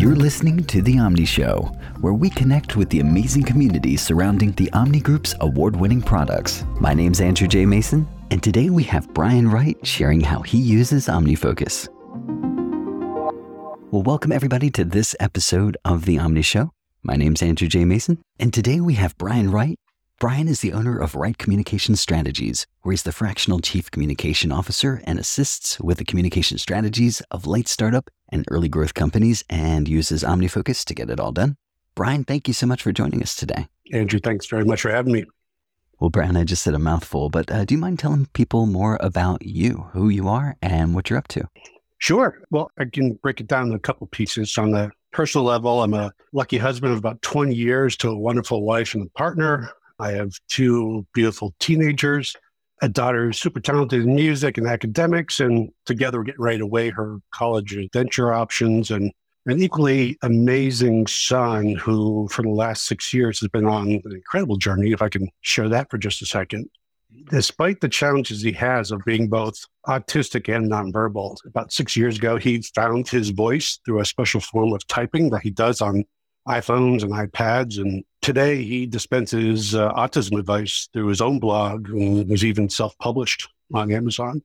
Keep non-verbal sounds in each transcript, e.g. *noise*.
You're listening to The Omni Show, where we connect with the amazing community surrounding the Omni Group's award winning products. My name's Andrew J. Mason, and today we have Brian Wright sharing how he uses OmniFocus. Well, welcome everybody to this episode of The Omni Show. My name's Andrew J. Mason, and today we have Brian Wright. Brian is the owner of Wright Communication Strategies, where he's the fractional chief communication officer and assists with the communication strategies of late startup and early growth companies and uses OmniFocus to get it all done. Brian, thank you so much for joining us today. Andrew, thanks very much for having me. Well, Brian, I just said a mouthful, but uh, do you mind telling people more about you, who you are, and what you're up to? Sure. Well, I can break it down in a couple pieces. On the personal level, I'm a lucky husband of about 20 years to a wonderful wife and a partner. I have two beautiful teenagers, a daughter who's super talented in music and academics, and together we're getting ready to weigh her college venture options and an equally amazing son who, for the last six years, has been on an incredible journey. If I can share that for just a second despite the challenges he has of being both autistic and nonverbal, about six years ago, he found his voice through a special form of typing that he does on iPhones and iPads. And today he dispenses uh, autism advice through his own blog and was even self published on Amazon.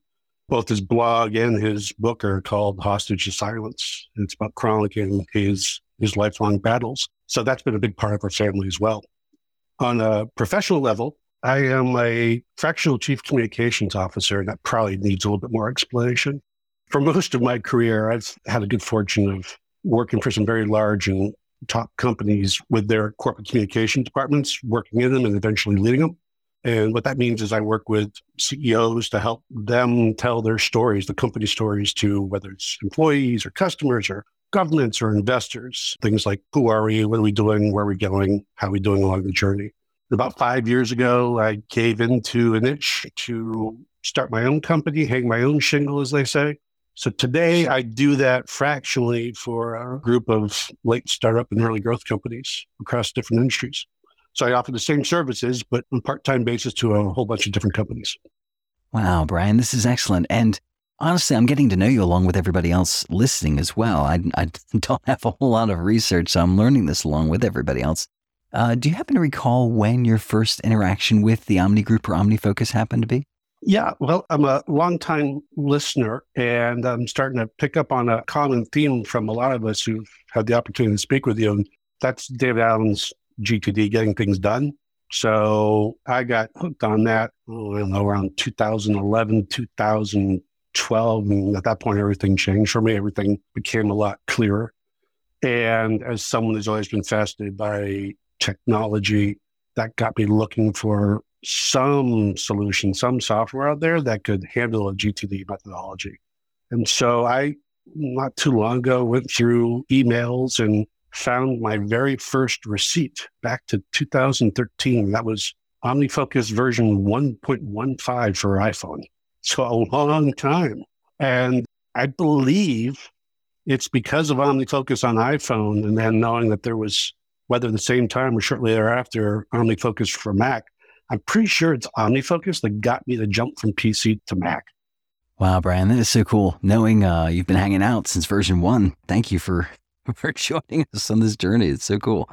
Both his blog and his book are called Hostage to Silence. It's about chronicling his, his lifelong battles. So that's been a big part of our family as well. On a professional level, I am a fractional chief communications officer, and that probably needs a little bit more explanation. For most of my career, I've had a good fortune of working for some very large and top companies with their corporate communication departments, working in them and eventually leading them. And what that means is I work with CEOs to help them tell their stories, the company stories to whether it's employees or customers or governments or investors. Things like who are we, what are we doing, where are we going, how are we doing along the journey. About five years ago, I gave into an itch to start my own company, hang my own shingle, as they say. So today I do that fractionally for a group of late startup and early growth companies across different industries. So I offer the same services, but on part time basis to a whole bunch of different companies. Wow, Brian, this is excellent. And honestly, I'm getting to know you along with everybody else listening as well. I, I *laughs* don't have a whole lot of research, so I'm learning this along with everybody else. Uh, do you happen to recall when your first interaction with the Omni Group or OmniFocus happened to be? Yeah, well, I'm a longtime listener, and I'm starting to pick up on a common theme from a lot of us who've had the opportunity to speak with you. And that's David Allen's GTD, getting things done. So I got hooked on that, oh, I don't know, around 2011, 2012. And at that point, everything changed for me. Everything became a lot clearer. And as someone who's always been fascinated by technology that got me looking for some solution, some software out there that could handle a GTD methodology. And so I, not too long ago, went through emails and found my very first receipt back to 2013. That was OmniFocus version 1.15 for iPhone. So a long time. And I believe it's because of OmniFocus on iPhone and then knowing that there was whether at the same time or shortly thereafter, OmniFocus for Mac. I'm pretty sure it's OmniFocus that got me to jump from PC to Mac. Wow, Brian, that is so cool. Knowing uh, you've been hanging out since version one, thank you for *laughs* for joining us on this journey. It's so cool.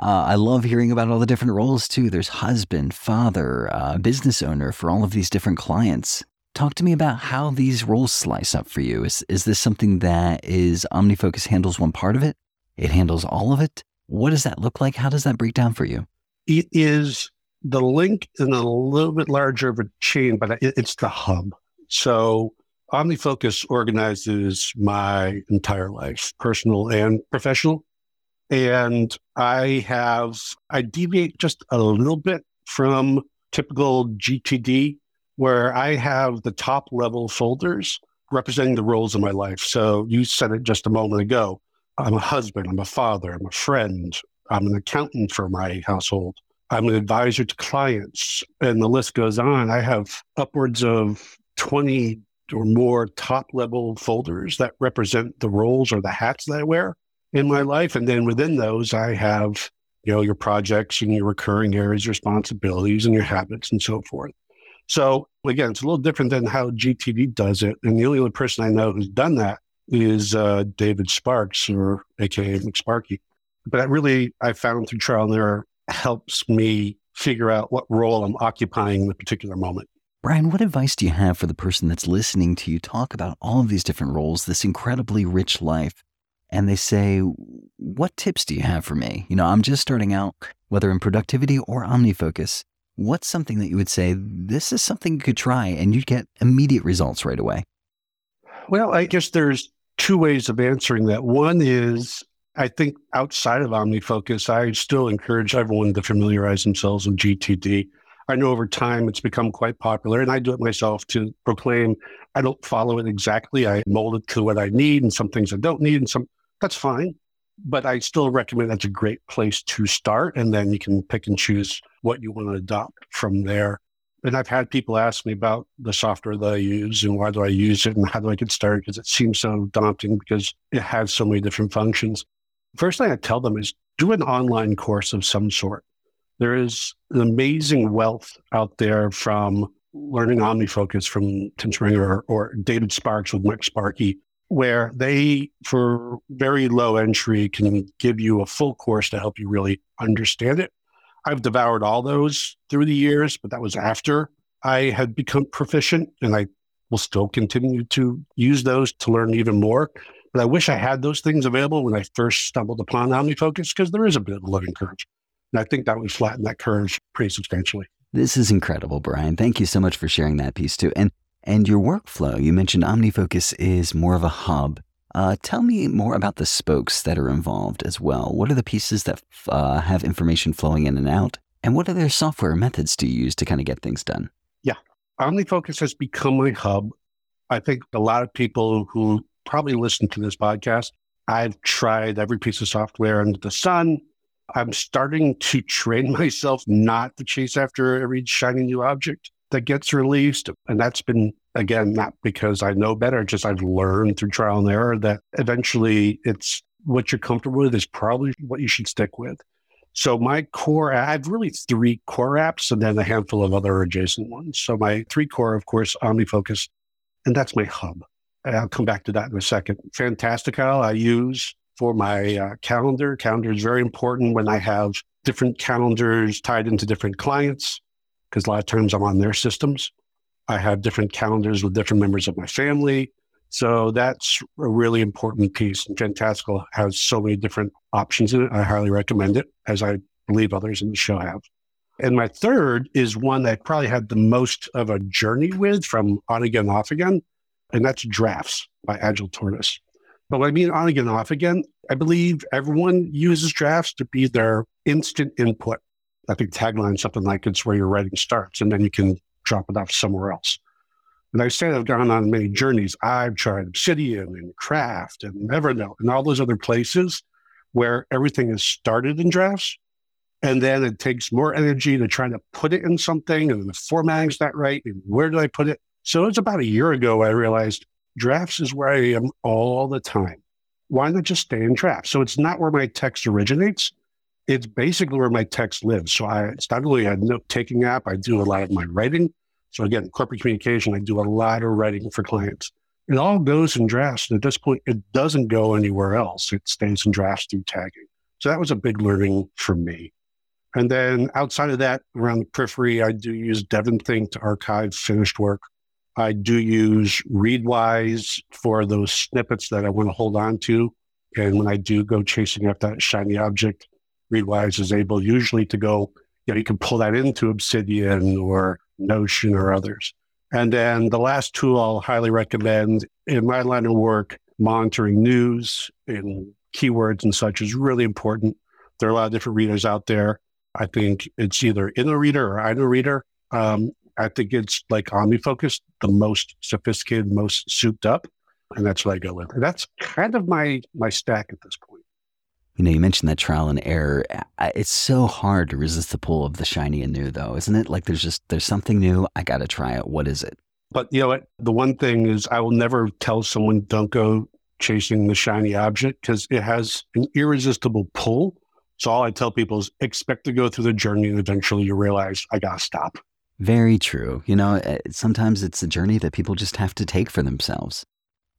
Uh, I love hearing about all the different roles too. There's husband, father, uh, business owner for all of these different clients. Talk to me about how these roles slice up for you. Is is this something that is OmniFocus handles one part of it? It handles all of it. What does that look like? How does that break down for you? It is the link in a little bit larger of a chain, but it's the hub. So OmniFocus organizes my entire life, personal and professional. And I have, I deviate just a little bit from typical GTD, where I have the top level folders representing the roles of my life. So you said it just a moment ago. I'm a husband, I'm a father, I'm a friend, I'm an accountant for my household, I'm an advisor to clients, and the list goes on. I have upwards of 20 or more top level folders that represent the roles or the hats that I wear in my life. And then within those, I have, you know, your projects and your recurring areas, responsibilities and your habits and so forth. So again, it's a little different than how GTD does it. And the only other person I know who's done that is uh, David Sparks, or AKA MacSparky. But that really, I found through trial and error, helps me figure out what role I'm occupying in the particular moment. Brian, what advice do you have for the person that's listening to you talk about all of these different roles, this incredibly rich life? And they say, What tips do you have for me? You know, I'm just starting out, whether in productivity or OmniFocus. What's something that you would say, this is something you could try and you'd get immediate results right away? Well, I guess there's two ways of answering that. One is I think outside of OmniFocus, I still encourage everyone to familiarize themselves with GTD. I know over time it's become quite popular, and I do it myself to proclaim I don't follow it exactly. I mold it to what I need, and some things I don't need, and some that's fine. But I still recommend that's a great place to start, and then you can pick and choose what you want to adopt from there. And I've had people ask me about the software that I use and why do I use it and how do I get started because it seems so daunting because it has so many different functions. First thing I tell them is do an online course of some sort. There is an amazing wealth out there from learning OmniFocus from Tim Stringer or, or David Sparks with MacSparky, where they, for very low entry, can give you a full course to help you really understand it. I've devoured all those through the years, but that was after I had become proficient, and I will still continue to use those to learn even more. But I wish I had those things available when I first stumbled upon OmniFocus because there is a bit of a learning curve. And I think that would flatten that curve pretty substantially. This is incredible, Brian. Thank you so much for sharing that piece too. And and your workflow, you mentioned OmniFocus is more of a hub. Uh, tell me more about the spokes that are involved as well. What are the pieces that uh, have information flowing in and out? And what other software methods do you use to kind of get things done? Yeah, OmniFocus has become my hub. I think a lot of people who probably listened to this podcast, I've tried every piece of software under the sun. I'm starting to train *laughs* myself not to chase after every shiny new object that gets released. And that's been, again, not because I know better, just I've learned through trial and error that eventually it's what you're comfortable with is probably what you should stick with. So my core, I have really three core apps and then a handful of other adjacent ones. So my three core, of course, OmniFocus, and that's my hub. I'll come back to that in a second. Fantastical, I use for my uh, calendar. Calendar is very important when I have different calendars tied into different clients, because a lot of times I'm on their systems. I have different calendars with different members of my family. So that's a really important piece. And Fantastical has so many different options in it. I highly recommend it, as I believe others in the show have. And my third is one that I probably had the most of a journey with from on again, off again and that's drafts by Agile Tortoise. But what I mean on again, off again, I believe everyone uses drafts to be their instant input. I think tagline something like it's where your writing starts, and then you can drop it off somewhere else. And I say I've gone on many journeys. I've tried Obsidian and Craft and Evernote and all those other places where everything is started in drafts. And then it takes more energy to try to put it in something and the formatting's not right. And where do I put it? So it's about a year ago I realized drafts is where I am all the time. Why not just stay in drafts? So it's not where my text originates. It's basically where my text lives. So I, it's not only a note taking app, I do a lot of my writing. So again, corporate communication, I do a lot of writing for clients. It all goes in drafts. And at this point, it doesn't go anywhere else. It stays in drafts through tagging. So that was a big learning for me. And then outside of that, around the periphery, I do use DevonThink to archive finished work. I do use Readwise for those snippets that I want to hold on to. And when I do go chasing after that shiny object, Readwise is able usually to go, you know, you can pull that into Obsidian or Notion or others. And then the last tool I'll highly recommend in my line of work, monitoring news and keywords and such is really important. There are a lot of different readers out there. I think it's either in a reader or Inoreader. Um, I think it's like OmniFocus, the most sophisticated, most souped up, and that's what I go with. And that's kind of my my stack at this point. You know, you mentioned that trial and error. It's so hard to resist the pull of the shiny and new, though, isn't it? Like there's just there's something new. I got to try it. What is it? But you know what? The one thing is, I will never tell someone don't go chasing the shiny object because it has an irresistible pull. So all I tell people is expect to go through the journey, and eventually you realize I gotta stop. Very true. You know, eh, sometimes it's a journey that people just have to take for themselves.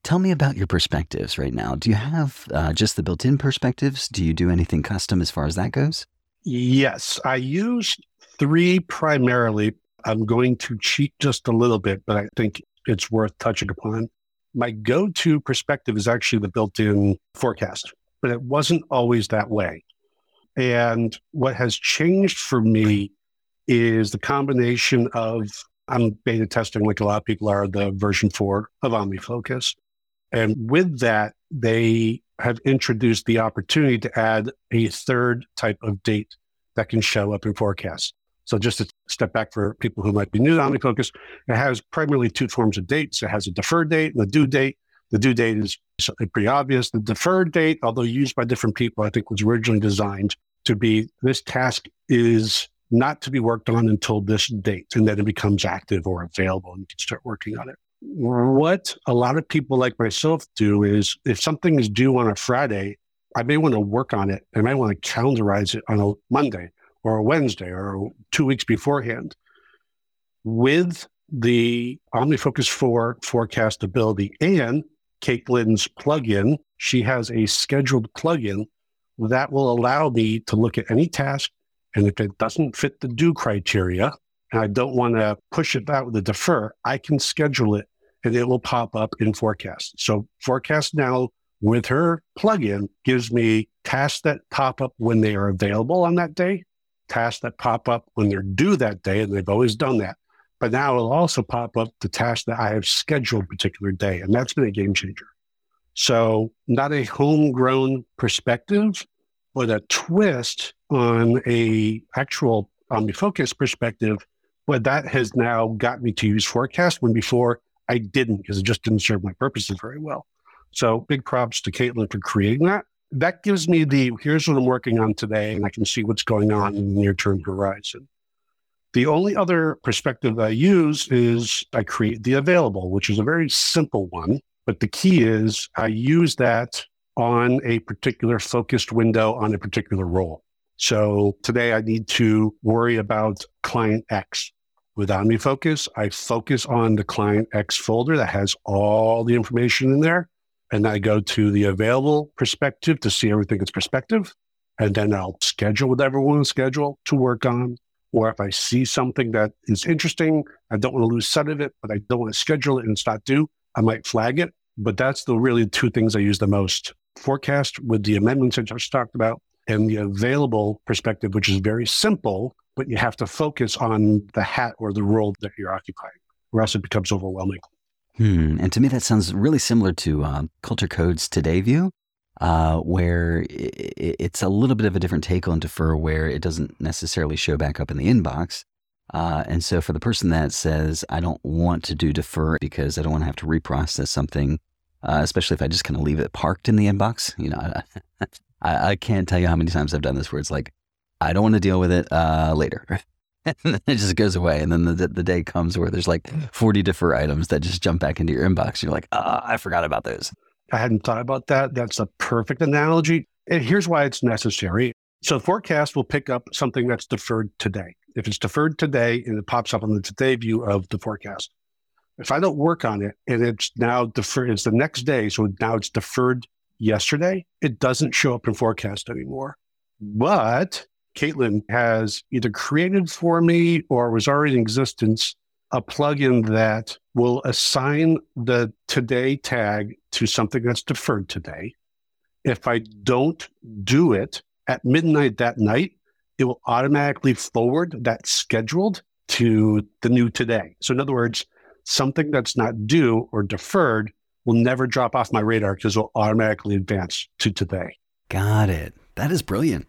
Tell me about your perspectives right now. Do you have uh, just the built in perspectives? Do you do anything custom as far as that goes? Yes, I use three primarily. I'm going to cheat just a little bit, but I think it's worth touching upon. My go to perspective is actually the built in forecast, but it wasn't always that way. And what has changed for me is the combination of I'm beta testing, like a lot of people are, the version four of OmniFocus. And with that, they have introduced the opportunity to add a third type of date that can show up in forecasts. So just to step back for people who might be new to OmniFocus, it has primarily two forms of dates. It has a deferred date and a due date. The due date is pretty obvious. The deferred date, although used by different people, I think was originally designed to be this task is not to be worked on until this date, and then it becomes active or available and you can start working on it. What a lot of people like myself do is if something is due on a Friday, I may want to work on it. I may want to calendarize it on a Monday or a Wednesday or two weeks beforehand. With the OmniFocus 4 forecast ability and Kaitlin's plugin, she has a scheduled plugin that will allow me to look at any task. And if it doesn't fit the due criteria, and I don't want to push it out with a defer, I can schedule it and it will pop up in forecast. So forecast now with her plugin gives me tasks that pop up when they are available on that day, tasks that pop up when they're due that day, and they've always done that. But now it'll also pop up the tasks that I have scheduled particular day, and that's been a game changer. So not a homegrown perspective, but a twist on a actual OmniFocus perspective. But that has now got me to use forecast when before I didn't because it just didn't serve my purposes very well. So big props to Kaitlin for creating that. That gives me the here's what I'm working on today, and I can see what's going on in the near term horizon. The only other perspective I use is I create the available, which is a very simple one. But the key is I use that on a particular focused window on a particular role. So today I need to worry about client X. With OmniFocus, I focus on the client X folder that has all the information in there. And I go to the available perspective to see everything in perspective. And then I'll schedule whatever I want to schedule to work on. Or if I see something that is interesting, I don't want to lose sight of it, but I don't want to schedule it and it's not due, I might flag it. But that's the really two things I use the most forecast with the amendments I just talked about and the available perspective, which is very simple, but you have to focus on the hat or the role that you're occupying, or else it becomes overwhelming. Hmm. And to me, that sounds really similar to uh, Cultured Code's Today View, uh, where it's a little bit of a different take on defer, where it doesn't necessarily show back up in the inbox. Uh, and so, for the person that says, I don't want to do defer because I don't want to have to reprocess something, uh, especially if I just kind of leave it parked in the inbox, you know, *laughs* I, I, can't tell you how many times I've done this where it's like, I don't want to deal with it uh, later. *laughs* and then it just goes away. And then the, the day comes where there's like 40 different items that just jump back into your inbox. You're like, oh, I forgot about those. I hadn't thought about that. That's a perfect analogy. And here's why it's necessary. So forecast will pick up something that's deferred today. If it's deferred today and it pops up on the today view of the forecast. If I don't work on it and it's now deferred, it's the next day. So now it's deferred yesterday. It doesn't show up in forecast anymore. But Kaitlin has either created for me or was already in existence a plugin that will assign the today tag to something that's deferred today. If I don't do it at midnight that night, it will automatically forward that scheduled to the new today. So, in other words, something that's not due or deferred will never drop off my radar because it will automatically advance to today. Got it. That is brilliant.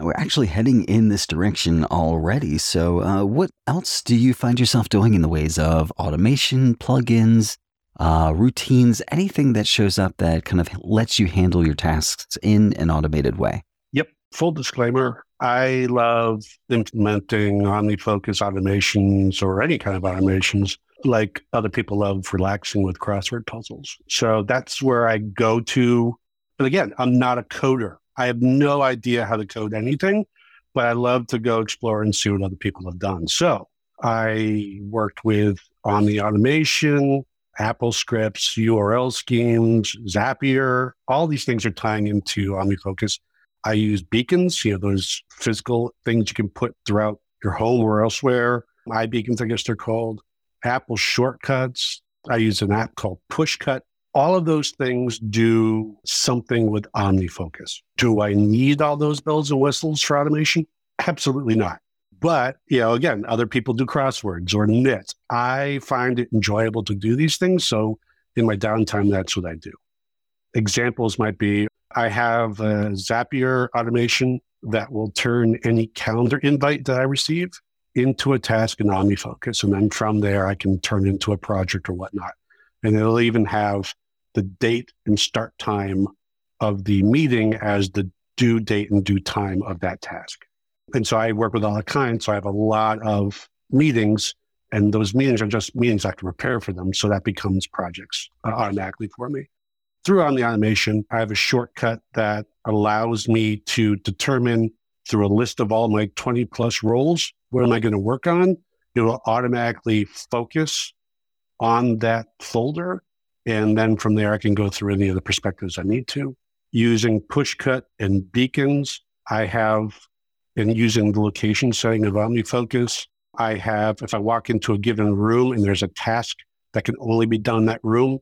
We're actually heading in this direction already. So, uh, what else do you find yourself doing in the ways of automation, plugins, uh, routines, anything that shows up that kind of lets you handle your tasks in an automated way? Yep. Full disclaimer I love implementing OmniFocus automations or any kind of automations like other people love relaxing with crossword puzzles. So that's where I go to. But again, I'm not a coder. I have no idea how to code anything, but I love to go explore and see what other people have done. So I worked with Omni Automation, Apple scripts, URL schemes, Zapier, all these things are tying into OmniFocus. I use beacons, you know, those physical things you can put throughout your home or elsewhere. iBeacons, I guess they're called. Apple shortcuts. I use an app called Pushcut. All of those things do something with OmniFocus. Do I need all those bells and whistles for automation? Absolutely not. But, you know, again, other people do crosswords or knit. I find it enjoyable to do these things. So in my downtime, that's what I do. Examples might be I have a Zapier automation that will turn any calendar invite that I receive into a task in OmniFocus. And then from there, I can turn into a project or whatnot. And it'll even have the date and start time of the meeting as the due date and due time of that task. And so I work with all the clients. So I have a lot of meetings, and those meetings are just meetings I have to prepare for them. So that becomes projects uh, automatically for me. Through Omni Automation, I have a shortcut that allows me to determine through a list of all my 20 plus roles, what am I going to work on? It will automatically focus on that folder. And then from there, I can go through any of the perspectives I need to. Using Pushcut and beacons, I have and using the location setting of OmniFocus, I have, if I walk into a given room and there's a task that can only be done in that room,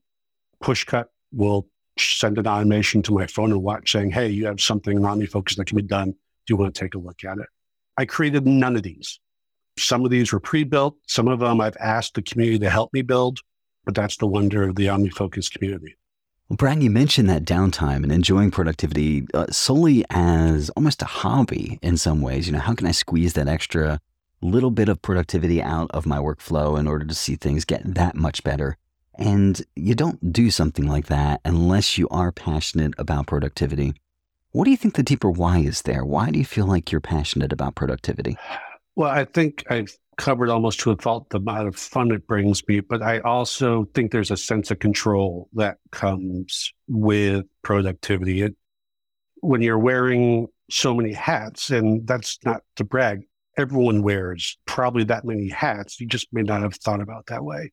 Pushcut will send an automation to my phone and watch saying, hey, you have something in OmniFocus that can be done. Do you want to take a look at it? I created none of these. Some of these were pre-built. Some of them I've asked the community to help me build, but that's the wonder of the OmniFocus community. Well, Brian, you mentioned that downtime and enjoying productivity uh, solely as almost a hobby in some ways. You know, how can I squeeze that extra little bit of productivity out of my workflow in order to see things get that much better? And you don't do something like that unless you are passionate about productivity. What do you think the deeper why is there? Why do you feel like you're passionate about productivity? Well, I think I've covered almost to a fault the amount of fun it brings me, but I also think there's a sense of control that comes with productivity. It, when you're wearing so many hats, and that's not to brag, everyone wears probably that many hats. You just may not have thought about that way.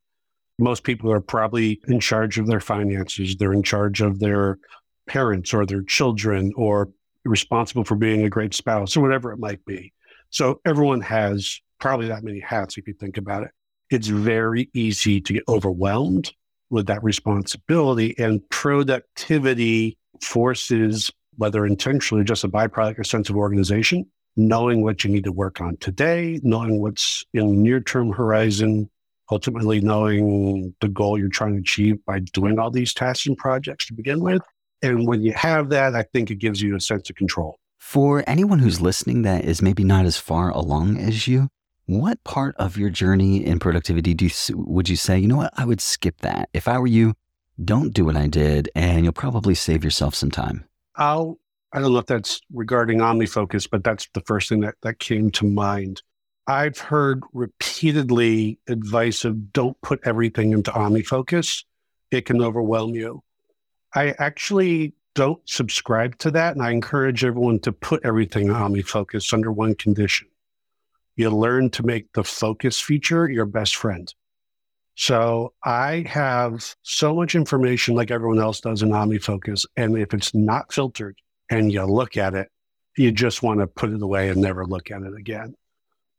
Most people are probably in charge of their finances, they're in charge of their parents or their children, or responsible for being a great spouse or whatever it might be. So everyone has probably that many hats if you think about it. It's very easy to get overwhelmed with that responsibility and productivity forces, whether intentionally just a byproduct or sense of organization, knowing what you need to work on today, knowing what's in near term horizon, ultimately knowing the goal you're trying to achieve by doing all these tasks and projects to begin with. And when you have that, I think it gives you a sense of control. For anyone who's listening that is maybe not as far along as you, what part of your journey in productivity do you, would you say, you know what, I would skip that. If I were you, don't do what I did, and you'll probably save yourself some time. I'll, I don't know if that's regarding OmniFocus, but that's the first thing that, that came to mind. I've heard repeatedly advice of don't put everything into OmniFocus. It can overwhelm you. I actually don't subscribe to that. And I encourage everyone to put everything on OmniFocus under one condition you learn to make the focus feature your best friend. So I have so much information like everyone else does in OmniFocus. And if it's not filtered and you look at it, you just want to put it away and never look at it again.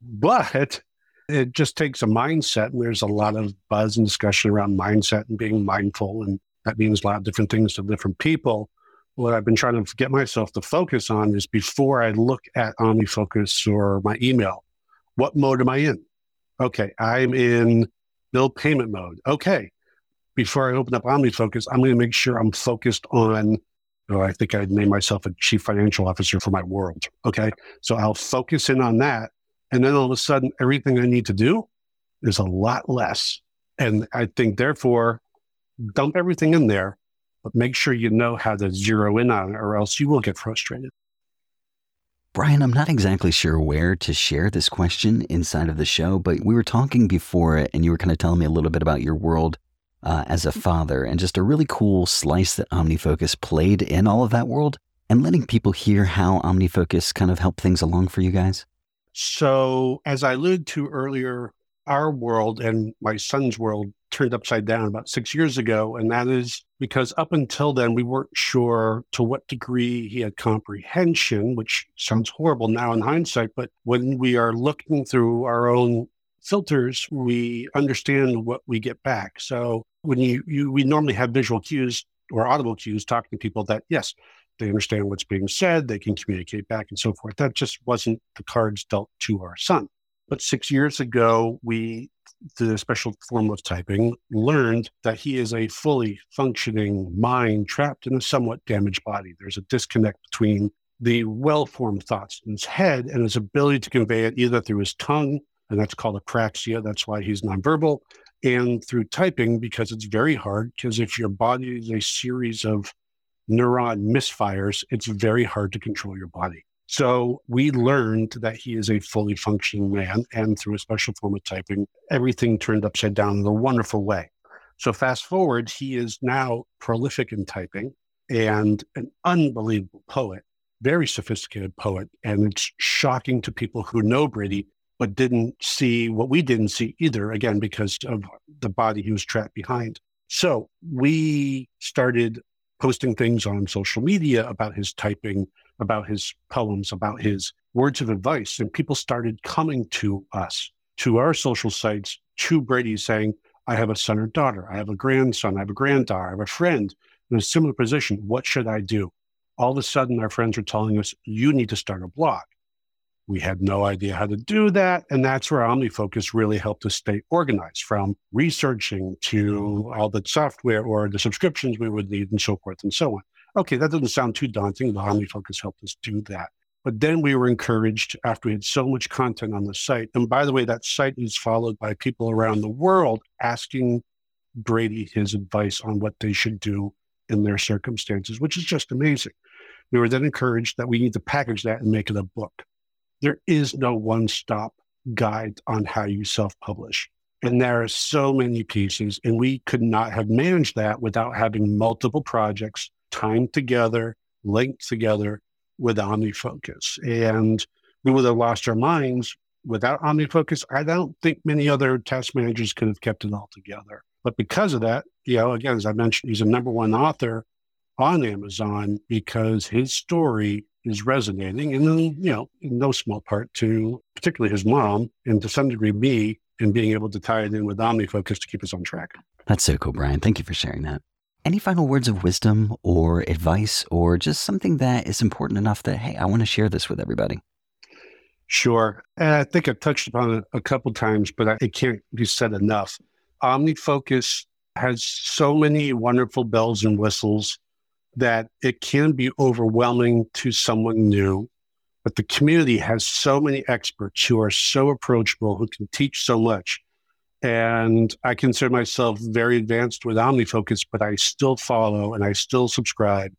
But it just takes a mindset. And there's a lot of buzz and discussion around mindset and being mindful. And that means a lot of different things to different people. What I've been trying to get myself to focus on is before I look at OmniFocus or my email, what mode am I in? Okay, I'm in bill payment mode. Okay, before I open up OmniFocus, I'm going to make sure I'm focused on. Oh, I think I'd name myself a chief financial officer for my world. Okay, so I'll focus in on that, and then all of a sudden, everything I need to do is a lot less. And I think, therefore, dump everything in there, but make sure you know how to zero in on it, or else you will get frustrated. Brian, I'm not exactly sure where to share this question inside of the show, but we were talking before it, and you were kind of telling me a little bit about your world uh, as a father and just a really cool slice that OmniFocus played in all of that world and letting people hear how OmniFocus kind of helped things along for you guys. So, as I alluded to earlier, our world and my son's world turned upside down about six years ago. And that is because up until then, we weren't sure to what degree he had comprehension, which sounds horrible now in hindsight. But when we are looking through our own filters, we understand what we get back. So when you, you we normally have visual cues or audible cues talking to people that, yes, they understand what's being said, they can communicate back and so forth. That just wasn't the cards dealt to our son. But six years ago, we, a special form of typing, learned that he is a fully functioning mind trapped in a somewhat damaged body. There's a disconnect between the well formed thoughts in his head and his ability to convey it either through his tongue, and that's called apraxia. That's why he's nonverbal, and through typing because it's very hard. Because if your body is a series of neuron misfires, it's very hard to control your body. So we learned that he is a fully functioning man. And through a special form of typing, everything turned upside down in a wonderful way. So fast forward, he is now prolific in typing and an unbelievable poet, very sophisticated poet. And it's shocking to people who know Brady, but didn't see what we didn't see either, again, because of the body he was trapped behind. So we started posting things on social media about his typing about his poems, about his words of advice. And people started coming to us, to our social sites, to Brady saying, I have a son or daughter. I have a grandson. I have a granddaughter. I have a friend in a similar position. What should I do? All of a sudden, our friends are telling us, you need to start a blog. We had no idea how to do that. And that's where OmniFocus really helped us stay organized from researching to all the software or the subscriptions we would need and so forth and so on. Okay, that doesn't sound too daunting. The OmniFocus helped us do that. But then we were encouraged after we had so much content on the site. And by the way, that site is followed by people around the world asking Brady his advice on what they should do in their circumstances, which is just amazing. We were then encouraged that we need to package that and make it a book. There is no one stop guide on how you self publish. And there are so many pieces, and we could not have managed that without having multiple projects timed together, linked together with OmniFocus. And we would have lost our minds without OmniFocus. I don't think many other task managers could have kept it all together. But because of that, you know, again, as I mentioned, he's a number one author on Amazon because his story is resonating, and then, you know, in no small part to particularly his mom, and to some degree me, in being able to tie it in with OmniFocus to keep us on track. That's so cool, Brian. Thank you for sharing that. Any final words of wisdom or advice or just something that is important enough that, hey, I want to share this with everybody? Sure. And I think I've touched upon it a couple times, but it can't be said enough. OmniFocus has so many wonderful bells and whistles that it can be overwhelming to someone new. But the community has so many experts who are so approachable, who can teach so much and I consider myself very advanced with OmniFocus, but I still follow and I still subscribe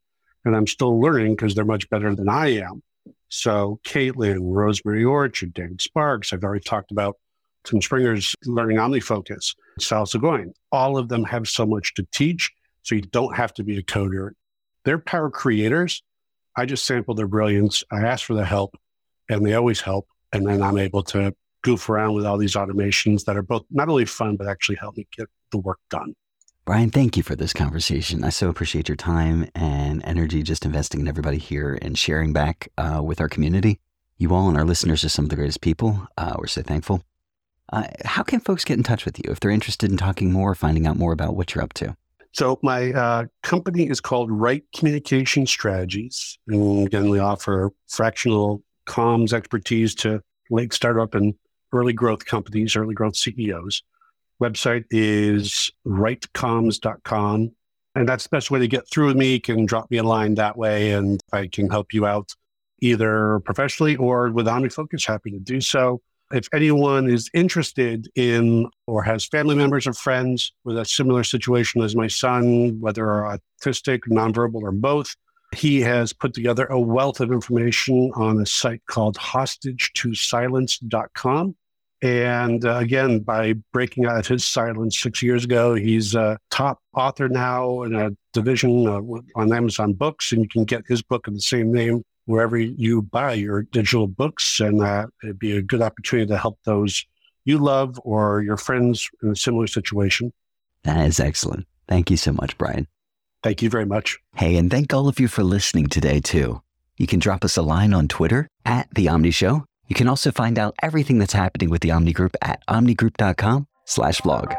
and I'm still learning because they're much better than I am. So Kaitlin, Rosemary Orchard, David Sparks, I've already talked about Tim Stringer's learning OmniFocus, Sal Soghoian. All of them have so much to teach. So you don't have to be a coder. They're power creators. I just sample their brilliance. I ask for the help and they always help. And then I'm able to goof around with all these automations that are both not only fun, but actually help me get the work done. Brian, thank you for this conversation. I so appreciate your time and energy just investing in everybody here and sharing back uh, with our community. You all and our listeners are some of the greatest people. Uh, we're so thankful. Uh, how can folks get in touch with you if they're interested in talking more, finding out more about what you're up to? So my uh, company is called Wright Communication Strategies, and again, we offer fractional comms expertise to late startup and early growth companies, early growth CEOs. Website is wrightcomms.com. And that's the best way to get through with me. You can drop me a line that way and I can help you out either professionally or with OmniFocus. Happy to do so. If anyone is interested in or has family members or friends with a similar situation as my son, whether autistic, nonverbal, or both, he has put together a wealth of information on a site called hostagetosiLence.com. And uh, again, by breaking out of his silence six years ago, he's a top author now in a division uh, on Amazon Books, and you can get his book of the same name wherever you buy your digital books. And uh, it'd be a good opportunity to help those you love or your friends in a similar situation. That is excellent. Thank you so much, Brian. Thank you very much. Hey, and thank all of you for listening today, too. You can drop us a line on Twitter at The Omni Show. You can also find out everything that's happening with the Omni Group at omnigroup.com slash blog.